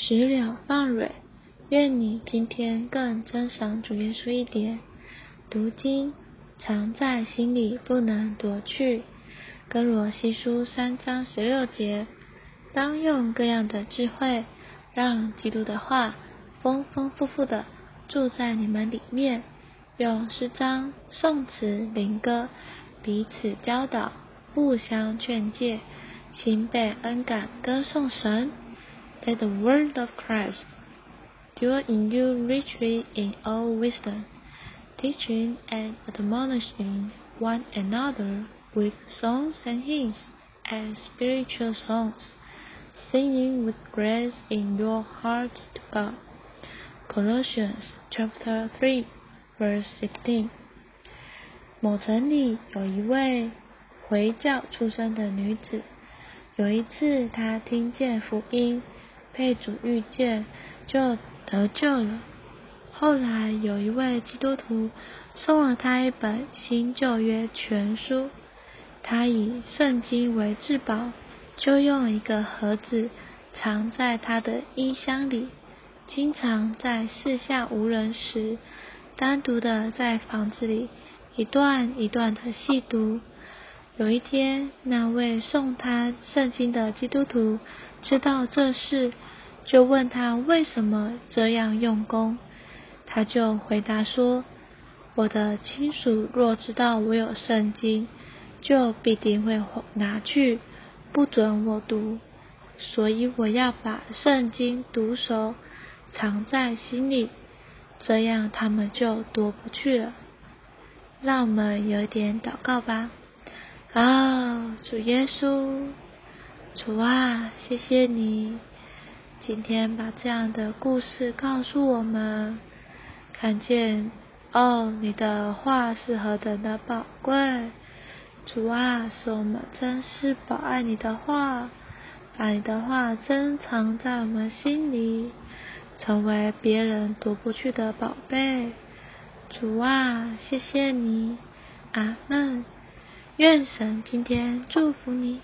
石榴放蕊，愿你今天更珍赏主耶稣一点。读经藏在心里，不能夺去。跟罗西书三章十六节，当用各样的智慧，让基督的话丰丰富富的住在你们里面。用诗章、颂词、灵歌彼此教导，互相劝诫，心被恩感，歌颂神。Let the word of Christ dwell in you richly in all wisdom, teaching and admonishing one another with songs and hymns and spiritual songs, singing with grace in your hearts to God. Colossians chapter 3 verse 16. 某城里有一位回教出身的女子，有一次她听见福音， 被主遇见，就得救了。后来有一位基督徒送了他一本新旧约全书，他以圣经为至宝，就用一个盒子藏在他的衣箱里，经常在四下无人时。单独的在房子里一段一段的细读。有一天，那位送他圣经的基督徒知道这事，就问他为什么这样用功。他就回答说：“我的亲属若知道我有圣经，就必定会拿去，不准我读。所以我要把圣经读熟，藏在心里。”这样他们就夺不去了。让我们有点祷告吧。啊，主耶稣，主啊，谢谢你今天把这样的故事告诉我们，看见哦，你的话是何等的宝贵。主啊，使我们珍视宝爱你的话，把你的话珍藏在我们心里。成为别人夺不去的宝贝，主啊，谢谢你，阿门。愿神今天祝福你。